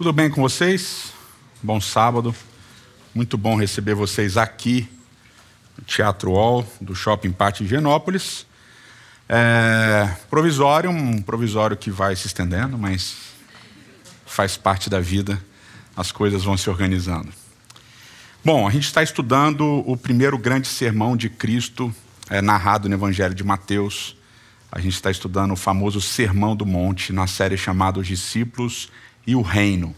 Tudo bem com vocês? Bom sábado. Muito bom receber vocês aqui no Teatro Hall do Shopping Pátio Genópolis. É, provisório, um provisório que vai se estendendo, mas faz parte da vida, as coisas vão se organizando. Bom, a gente está estudando o primeiro grande sermão de Cristo é, narrado no Evangelho de Mateus. A gente está estudando o famoso Sermão do Monte, na série chamada Os Discípulos e o Reino.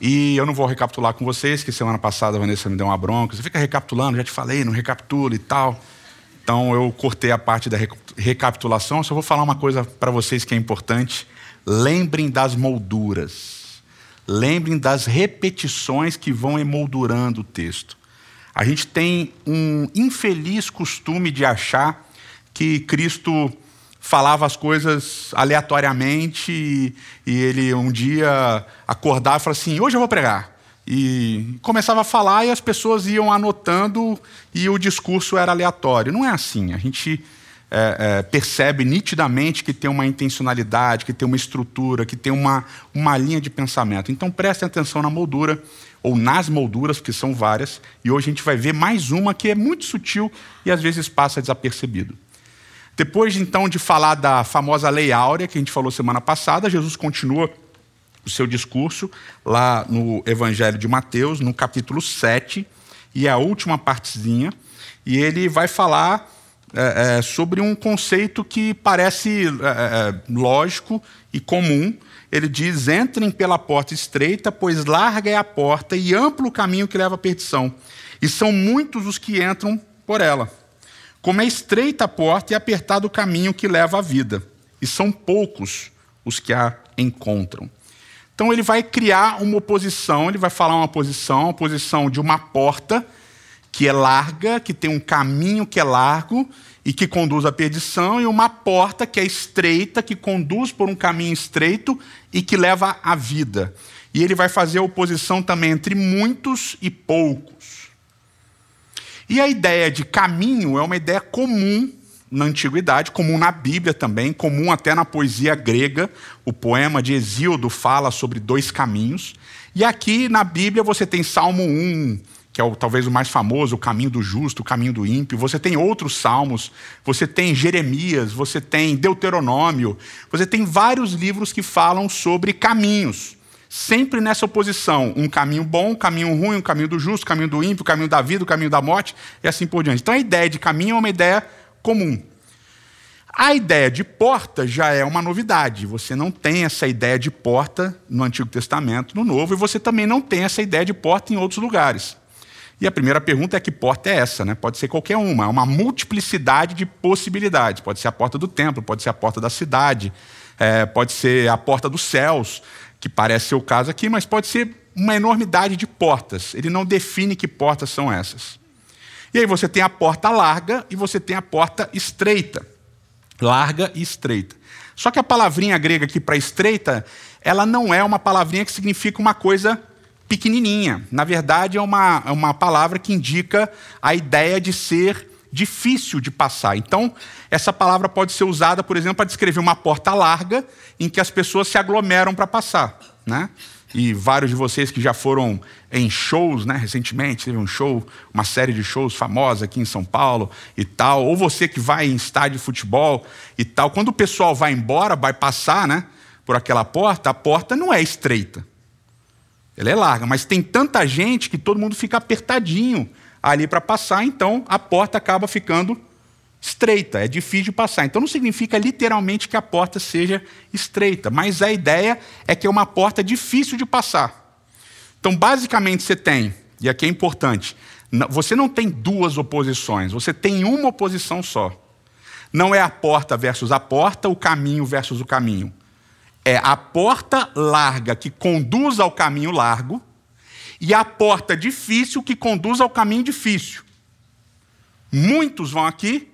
E eu não vou recapitular com vocês, que semana passada a Vanessa me deu uma bronca. Você fica recapitulando, já te falei, não recapitula e tal. Então eu cortei a parte da recapitulação, só vou falar uma coisa para vocês que é importante. Lembrem das molduras. Lembrem das repetições que vão emoldurando o texto. A gente tem um infeliz costume de achar que Cristo falava as coisas aleatoriamente e, e ele um dia acordava e falava assim: hoje eu vou pregar. E começava a falar e as pessoas iam anotando e o discurso era aleatório. Não é assim. A gente é, é, percebe nitidamente que tem uma intencionalidade, que tem uma estrutura, que tem uma, uma linha de pensamento. Então prestem atenção na moldura, ou nas molduras, que são várias, e hoje a gente vai ver mais uma que é muito sutil e às vezes passa desapercebido. Depois, então, de falar da famosa lei áurea, que a gente falou semana passada, Jesus continua o seu discurso lá no Evangelho de Mateus, no capítulo 7, e é a última partezinha, e ele vai falar é, é, sobre um conceito que parece é, é, lógico e comum. Ele diz: entrem pela porta estreita, pois larga é a porta e amplo o caminho que leva à perdição. E são muitos os que entram por ela. Como é estreita a porta e apertado o caminho que leva à vida, e são poucos os que a encontram. Então ele vai criar uma oposição, ele vai falar uma posição, uma posição de uma porta que é larga, que tem um caminho que é largo e que conduz à perdição, e uma porta que é estreita, que conduz por um caminho estreito e que leva à vida. E ele vai fazer a oposição também entre muitos e poucos. E a ideia de caminho é uma ideia comum na antiguidade, comum na Bíblia também, comum até na poesia grega. O poema de Exíodo fala sobre dois caminhos. E aqui na Bíblia você tem Salmo 1, que é o, talvez o mais famoso, o caminho do justo, o caminho do ímpio. Você tem outros salmos, você tem Jeremias, você tem Deuteronômio, você tem vários livros que falam sobre caminhos. Sempre nessa oposição, um caminho bom, um caminho ruim, um caminho do justo, um caminho do ímpio, um caminho da vida, um caminho da morte, e assim por diante. Então a ideia de caminho é uma ideia comum. A ideia de porta já é uma novidade. Você não tem essa ideia de porta no Antigo Testamento, no Novo, e você também não tem essa ideia de porta em outros lugares. E a primeira pergunta é que porta é essa? Né? Pode ser qualquer uma, é uma multiplicidade de possibilidades. Pode ser a porta do templo, pode ser a porta da cidade, é, pode ser a porta dos céus, que parece ser o caso aqui, mas pode ser uma enormidade de portas. Ele não define que portas são essas. E aí você tem a porta larga e você tem a porta estreita. Larga e estreita. Só que a palavrinha grega aqui para estreita, ela não é uma palavrinha que significa uma coisa pequenininha. Na verdade, é uma, é uma palavra que indica a ideia de ser difícil de passar. Então, essa palavra pode ser usada, por exemplo, para descrever uma porta larga em que as pessoas se aglomeram para passar. Né? E vários de vocês que já foram em shows, né, recentemente, teve um show, uma série de shows famosa aqui em São Paulo e tal, ou você que vai em estádio de futebol e tal, quando o pessoal vai embora, vai passar, né, por aquela porta, a porta não é estreita. Ela é larga, mas tem tanta gente que todo mundo fica apertadinho ali para passar, então a porta acaba ficando estreita, é difícil de passar. Então não significa literalmente que a porta seja estreita, mas a ideia é que é uma porta difícil de passar. Então, basicamente, você tem, e aqui é importante, você não tem duas oposições, você tem uma oposição só. Não é a porta versus a porta, o caminho versus o caminho é a porta larga que conduz ao caminho largo e a porta difícil que conduz ao caminho difícil. Muitos vão aqui,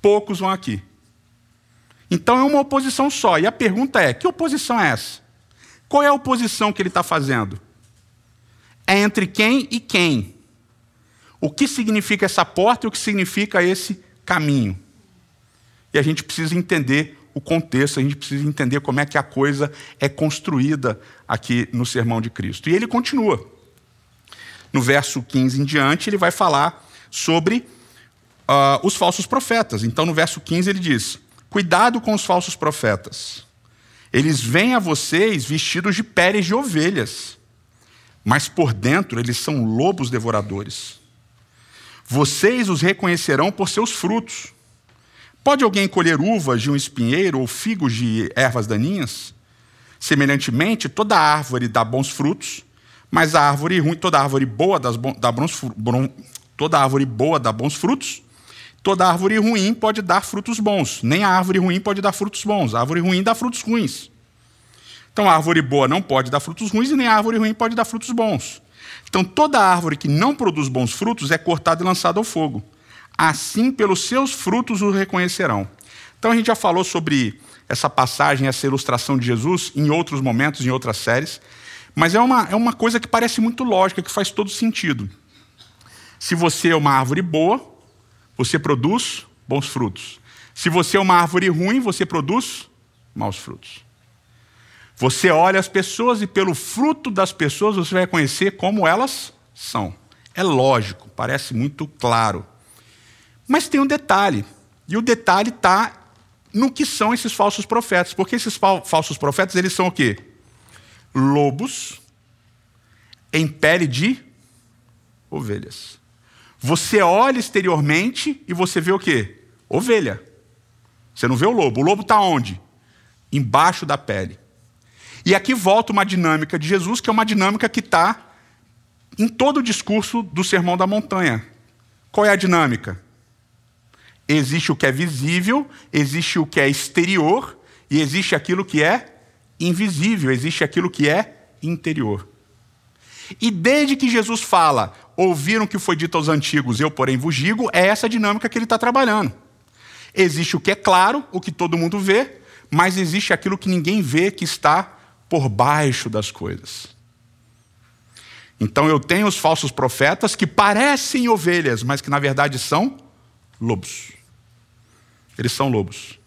poucos vão aqui. Então é uma oposição só. E a pergunta é: que oposição é essa? Qual é a oposição que ele está fazendo? É entre quem e quem? O que significa essa porta e o que significa esse caminho? E a gente precisa entender o contexto, a gente precisa entender como é que a coisa é construída aqui no sermão de Cristo. E ele continua. No verso 15 em diante, ele vai falar sobre uh, os falsos profetas. Então, no verso 15, ele diz: Cuidado com os falsos profetas. Eles vêm a vocês vestidos de peles de ovelhas, mas por dentro eles são lobos devoradores. Vocês os reconhecerão por seus frutos. Pode alguém colher uvas de um espinheiro ou figos de ervas daninhas? Semelhantemente, toda árvore dá bons frutos, mas a árvore ruim, toda árvore boa das, dá bons, toda árvore boa dá bons frutos, toda árvore ruim pode dar frutos bons. Nem a árvore ruim pode dar frutos bons. A árvore ruim dá frutos ruins. Então a árvore boa não pode dar frutos ruins e nem a árvore ruim pode dar frutos bons. Então, toda árvore que não produz bons frutos é cortada e lançada ao fogo. Assim, pelos seus frutos o reconhecerão. Então, a gente já falou sobre essa passagem, essa ilustração de Jesus em outros momentos, em outras séries. Mas é uma, é uma coisa que parece muito lógica, que faz todo sentido. Se você é uma árvore boa, você produz bons frutos. Se você é uma árvore ruim, você produz maus frutos. Você olha as pessoas e pelo fruto das pessoas você vai conhecer como elas são. É lógico, parece muito claro. Mas tem um detalhe. E o detalhe está no que são esses falsos profetas. Porque esses falsos profetas, eles são o quê? Lobos em pele de ovelhas. Você olha exteriormente e você vê o quê? Ovelha. Você não vê o lobo. O lobo está onde? Embaixo da pele. E aqui volta uma dinâmica de Jesus, que é uma dinâmica que está em todo o discurso do Sermão da Montanha. Qual é a dinâmica? Existe o que é visível, existe o que é exterior, e existe aquilo que é invisível, existe aquilo que é interior. E desde que Jesus fala, ouviram que foi dito aos antigos, eu, porém, vos digo, é essa dinâmica que ele está trabalhando. Existe o que é claro, o que todo mundo vê, mas existe aquilo que ninguém vê que está por baixo das coisas. Então eu tenho os falsos profetas que parecem ovelhas, mas que na verdade são lobos. Eles são lobos.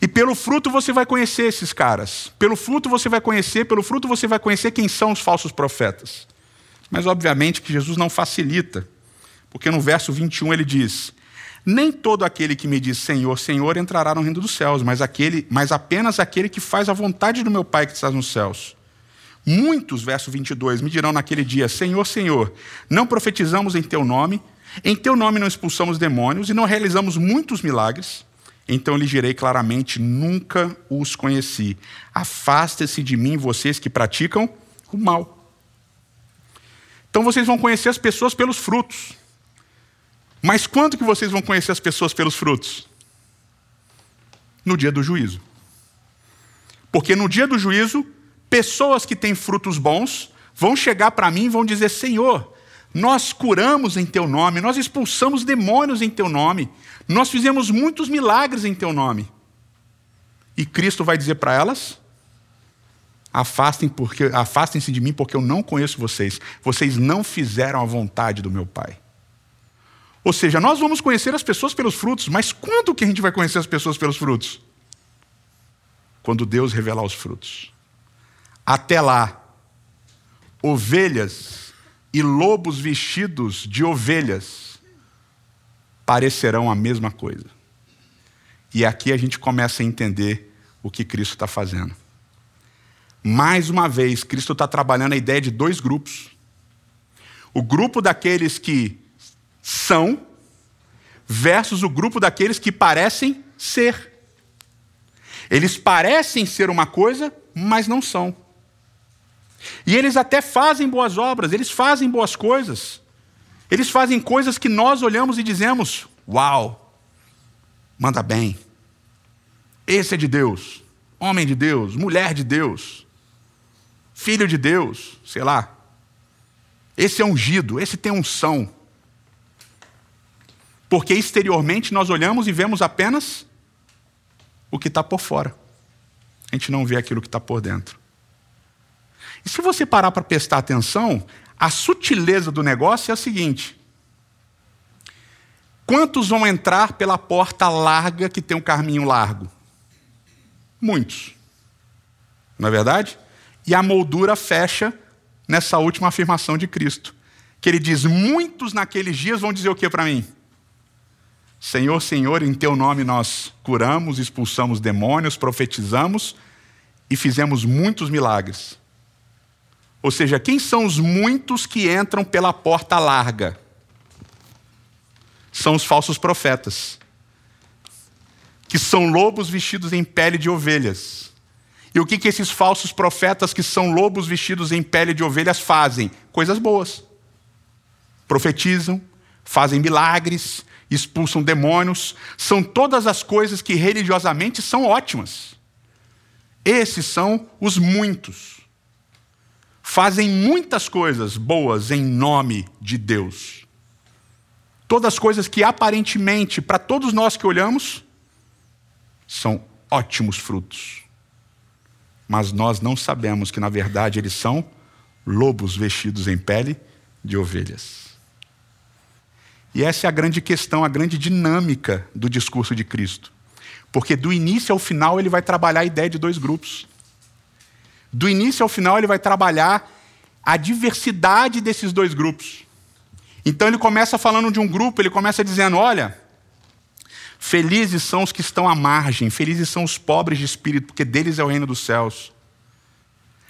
E pelo fruto você vai conhecer esses caras. Pelo fruto você vai conhecer, pelo fruto você vai conhecer quem são os falsos profetas. Mas obviamente que Jesus não facilita, porque no verso 21 ele diz: nem todo aquele que me diz Senhor, Senhor entrará no reino dos céus, mas, aquele, mas apenas aquele que faz a vontade do meu Pai que está nos céus. Muitos, verso 22, me dirão naquele dia: Senhor, Senhor, não profetizamos em teu nome, em teu nome não expulsamos demônios e não realizamos muitos milagres. Então lhe direi claramente: nunca os conheci. Afaste-se de mim, vocês que praticam o mal. Então vocês vão conhecer as pessoas pelos frutos. Mas quando que vocês vão conhecer as pessoas pelos frutos? No dia do juízo. Porque no dia do juízo, pessoas que têm frutos bons vão chegar para mim e vão dizer: Senhor, nós curamos em teu nome, nós expulsamos demônios em teu nome, nós fizemos muitos milagres em teu nome. E Cristo vai dizer para elas: Afastem porque afastem-se de mim porque eu não conheço vocês. Vocês não fizeram a vontade do meu Pai. Ou seja, nós vamos conhecer as pessoas pelos frutos, mas quando que a gente vai conhecer as pessoas pelos frutos? Quando Deus revelar os frutos. Até lá, ovelhas e lobos vestidos de ovelhas parecerão a mesma coisa. E aqui a gente começa a entender o que Cristo está fazendo. Mais uma vez, Cristo está trabalhando a ideia de dois grupos. O grupo daqueles que são versus o grupo daqueles que parecem ser. Eles parecem ser uma coisa, mas não são. E eles até fazem boas obras, eles fazem boas coisas. Eles fazem coisas que nós olhamos e dizemos: Uau, manda bem. Esse é de Deus, homem de Deus, mulher de Deus, filho de Deus, sei lá. Esse é ungido, esse tem unção. Porque exteriormente nós olhamos e vemos apenas o que está por fora. A gente não vê aquilo que está por dentro. E se você parar para prestar atenção, a sutileza do negócio é a seguinte: quantos vão entrar pela porta larga que tem um caminho largo? muitos. Não é verdade? E a moldura fecha nessa última afirmação de Cristo, que ele diz: Muitos naqueles dias vão dizer o que para mim? Senhor, Senhor, em teu nome nós curamos, expulsamos demônios, profetizamos e fizemos muitos milagres. Ou seja, quem são os muitos que entram pela porta larga? São os falsos profetas, que são lobos vestidos em pele de ovelhas. E o que, que esses falsos profetas, que são lobos vestidos em pele de ovelhas, fazem? Coisas boas. Profetizam, fazem milagres, expulsam demônios, são todas as coisas que religiosamente são ótimas. Esses são os muitos. Fazem muitas coisas boas em nome de Deus. Todas as coisas que aparentemente, para todos nós que olhamos, são ótimos frutos. Mas nós não sabemos que, na verdade, eles são lobos vestidos em pele de ovelhas. E essa é a grande questão, a grande dinâmica do discurso de Cristo. Porque do início ao final ele vai trabalhar a ideia de dois grupos. Do início ao final ele vai trabalhar a diversidade desses dois grupos. Então ele começa falando de um grupo, ele começa dizendo: olha, felizes são os que estão à margem, felizes são os pobres de espírito, porque deles é o reino dos céus.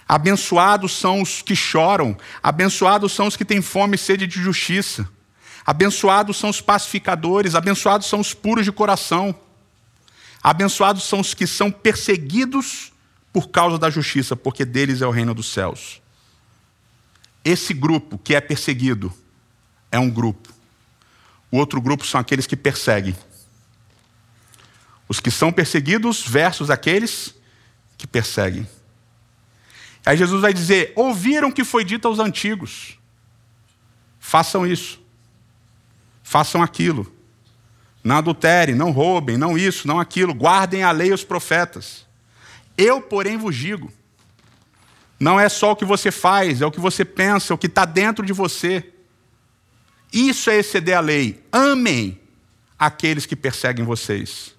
Abençoados são os que choram, abençoados são os que têm fome e sede de justiça. Abençoados são os pacificadores, abençoados são os puros de coração. Abençoados são os que são perseguidos por causa da justiça, porque deles é o reino dos céus. Esse grupo que é perseguido é um grupo. O outro grupo são aqueles que perseguem. Os que são perseguidos versus aqueles que perseguem. Aí Jesus vai dizer: ouviram que foi dito aos antigos, façam isso façam aquilo. Não adulterem, não roubem, não isso, não aquilo. Guardem a lei e os profetas. Eu, porém, vos digo: não é só o que você faz, é o que você pensa, o que está dentro de você. Isso é exceder a lei. Amem aqueles que perseguem vocês.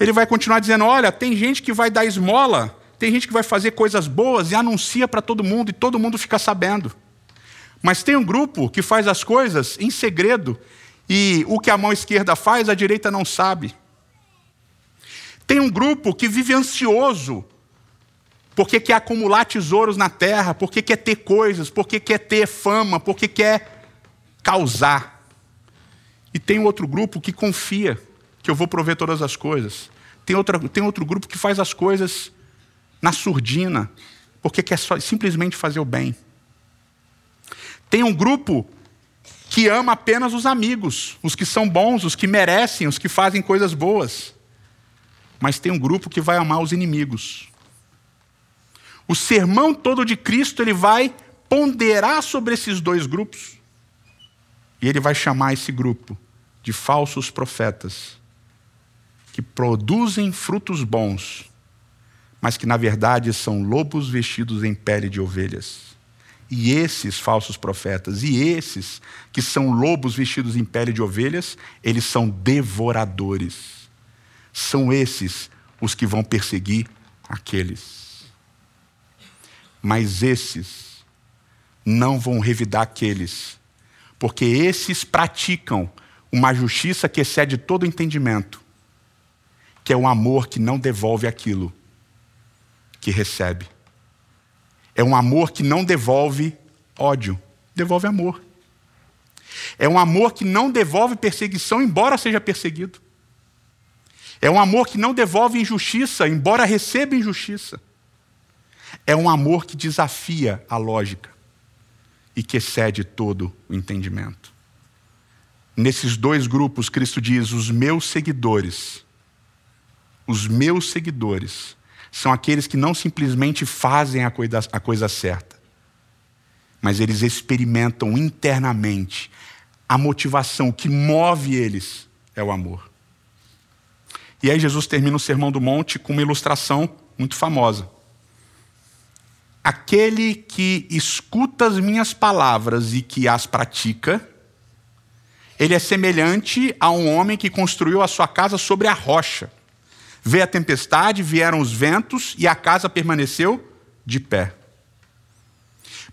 Ele vai continuar dizendo: olha, tem gente que vai dar esmola, tem gente que vai fazer coisas boas e anuncia para todo mundo e todo mundo fica sabendo. Mas tem um grupo que faz as coisas em segredo e o que a mão esquerda faz, a direita não sabe. Tem um grupo que vive ansioso porque quer acumular tesouros na terra, porque quer ter coisas, porque quer ter fama, porque quer causar. E tem outro grupo que confia que eu vou prover todas as coisas. Tem, outra, tem outro grupo que faz as coisas na surdina, porque quer só, simplesmente fazer o bem. Tem um grupo que ama apenas os amigos, os que são bons, os que merecem, os que fazem coisas boas. Mas tem um grupo que vai amar os inimigos. O sermão todo de Cristo ele vai ponderar sobre esses dois grupos. E ele vai chamar esse grupo de falsos profetas, que produzem frutos bons, mas que na verdade são lobos vestidos em pele de ovelhas. E esses falsos profetas, e esses que são lobos vestidos em pele de ovelhas, eles são devoradores. São esses os que vão perseguir aqueles. Mas esses não vão revidar aqueles, porque esses praticam uma justiça que excede todo entendimento, que é um amor que não devolve aquilo que recebe. É um amor que não devolve ódio, devolve amor. É um amor que não devolve perseguição, embora seja perseguido. É um amor que não devolve injustiça, embora receba injustiça. É um amor que desafia a lógica e que excede todo o entendimento. Nesses dois grupos, Cristo diz: os meus seguidores, os meus seguidores são aqueles que não simplesmente fazem a coisa, a coisa certa, mas eles experimentam internamente a motivação que move eles é o amor. E aí Jesus termina o Sermão do Monte com uma ilustração muito famosa. Aquele que escuta as minhas palavras e que as pratica, ele é semelhante a um homem que construiu a sua casa sobre a rocha. Veio a tempestade, vieram os ventos e a casa permaneceu de pé.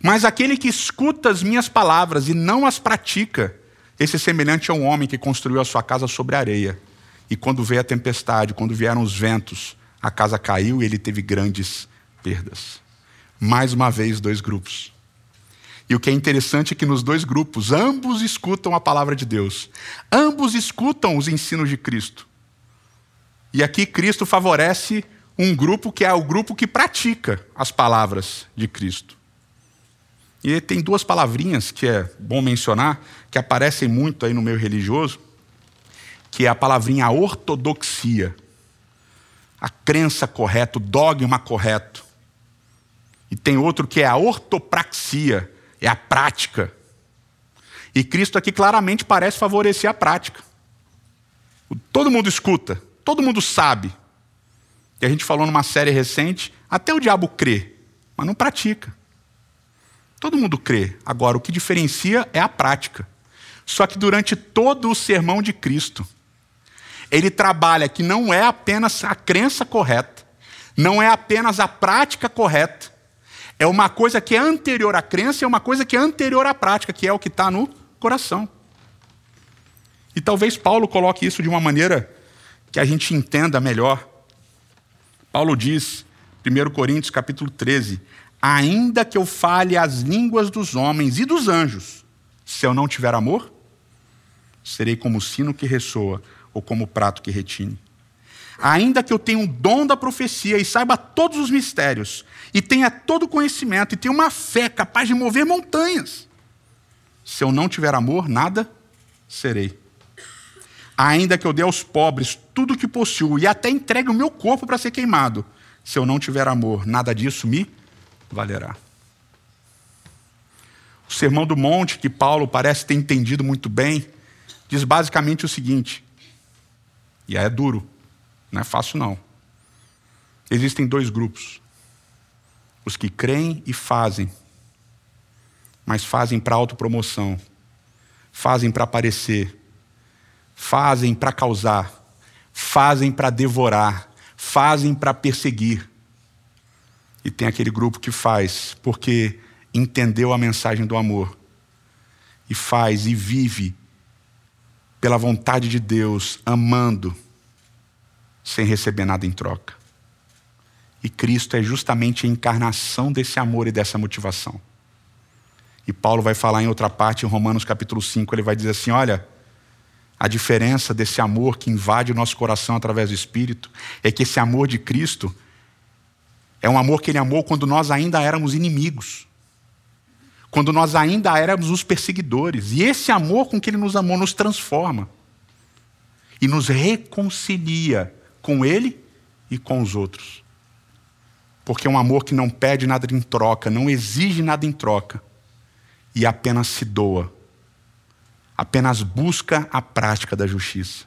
Mas aquele que escuta as minhas palavras e não as pratica, esse é semelhante a um homem que construiu a sua casa sobre areia. E quando veio a tempestade, quando vieram os ventos, a casa caiu e ele teve grandes perdas. Mais uma vez, dois grupos. E o que é interessante é que nos dois grupos, ambos escutam a palavra de Deus, ambos escutam os ensinos de Cristo. E aqui Cristo favorece um grupo que é o grupo que pratica as palavras de Cristo. E tem duas palavrinhas que é bom mencionar, que aparecem muito aí no meio religioso, que é a palavrinha ortodoxia. A crença correta, o dogma correto. E tem outro que é a ortopraxia, é a prática. E Cristo aqui claramente parece favorecer a prática. Todo mundo escuta, todo mundo sabe. E a gente falou numa série recente, até o diabo crê, mas não pratica. Todo mundo crê. Agora, o que diferencia é a prática. Só que durante todo o sermão de Cristo, ele trabalha que não é apenas a crença correta, não é apenas a prática correta, é uma coisa que é anterior à crença e é uma coisa que é anterior à prática, que é o que está no coração. E talvez Paulo coloque isso de uma maneira que a gente entenda melhor. Paulo diz, 1 Coríntios capítulo 13, ainda que eu fale as línguas dos homens e dos anjos, se eu não tiver amor, serei como o sino que ressoa ou como prato que retine. Ainda que eu tenha um dom da profecia e saiba todos os mistérios, e tenha todo o conhecimento, e tenha uma fé capaz de mover montanhas, se eu não tiver amor, nada serei. Ainda que eu dê aos pobres tudo o que possuo e até entregue o meu corpo para ser queimado, se eu não tiver amor, nada disso me valerá. O Sermão do Monte, que Paulo parece ter entendido muito bem, diz basicamente o seguinte, e é duro, não é fácil não. Existem dois grupos: os que creem e fazem, mas fazem para autopromoção, fazem para aparecer, fazem para causar, fazem para devorar, fazem para perseguir. E tem aquele grupo que faz porque entendeu a mensagem do amor. E faz e vive pela vontade de Deus, amando, sem receber nada em troca. E Cristo é justamente a encarnação desse amor e dessa motivação. E Paulo vai falar em outra parte, em Romanos capítulo 5, ele vai dizer assim: olha, a diferença desse amor que invade o nosso coração através do Espírito é que esse amor de Cristo é um amor que ele amou quando nós ainda éramos inimigos. Quando nós ainda éramos os perseguidores. E esse amor com que ele nos amou nos transforma. E nos reconcilia com ele e com os outros. Porque é um amor que não pede nada em troca, não exige nada em troca. E apenas se doa. Apenas busca a prática da justiça.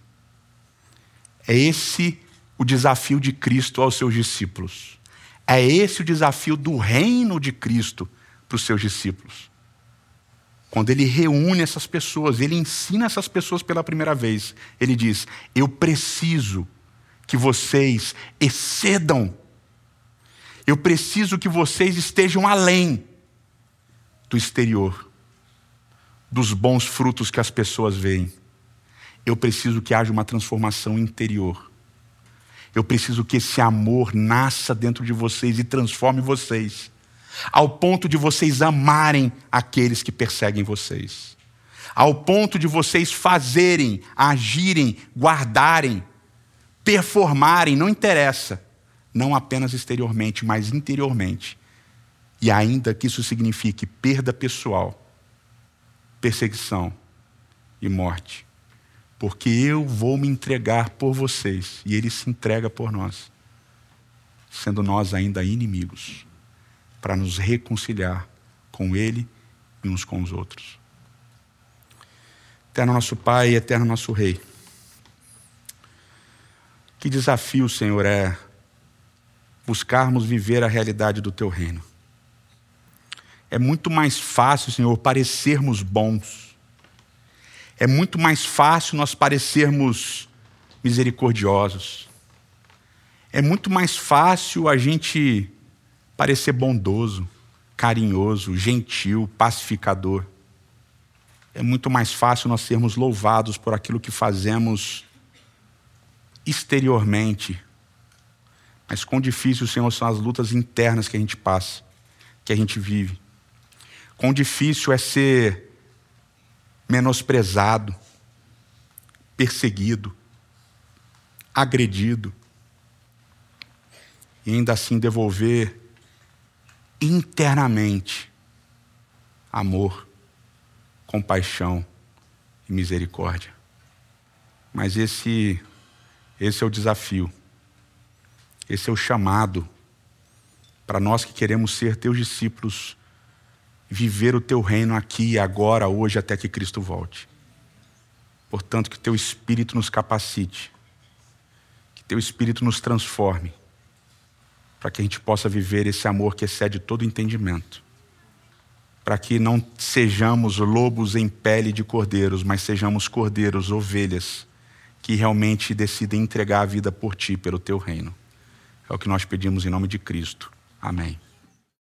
É esse o desafio de Cristo aos seus discípulos. É esse o desafio do reino de Cristo para os seus discípulos. Quando ele reúne essas pessoas, ele ensina essas pessoas pela primeira vez, ele diz: Eu preciso que vocês excedam, eu preciso que vocês estejam além do exterior, dos bons frutos que as pessoas veem. Eu preciso que haja uma transformação interior. Eu preciso que esse amor nasça dentro de vocês e transforme vocês, ao ponto de vocês amarem aqueles que perseguem vocês, ao ponto de vocês fazerem, agirem, guardarem, performarem, não interessa, não apenas exteriormente, mas interiormente. E ainda que isso signifique perda pessoal, perseguição e morte. Porque eu vou me entregar por vocês e ele se entrega por nós, sendo nós ainda inimigos, para nos reconciliar com ele e uns com os outros. Eterno nosso Pai e eterno nosso Rei. Que desafio, Senhor, é buscarmos viver a realidade do Teu reino. É muito mais fácil, Senhor, parecermos bons é muito mais fácil nós parecermos misericordiosos. É muito mais fácil a gente parecer bondoso, carinhoso, gentil, pacificador. É muito mais fácil nós sermos louvados por aquilo que fazemos exteriormente. Mas quão difícil, Senhor, são as lutas internas que a gente passa, que a gente vive. Quão difícil é ser menosprezado, perseguido, agredido, e ainda assim devolver internamente amor, compaixão e misericórdia. Mas esse esse é o desafio. Esse é o chamado para nós que queremos ser teus discípulos, viver o teu reino aqui, agora, hoje, até que Cristo volte. Portanto, que teu Espírito nos capacite, que teu Espírito nos transforme, para que a gente possa viver esse amor que excede todo entendimento. Para que não sejamos lobos em pele de cordeiros, mas sejamos cordeiros, ovelhas, que realmente decidem entregar a vida por ti, pelo teu reino. É o que nós pedimos em nome de Cristo. Amém.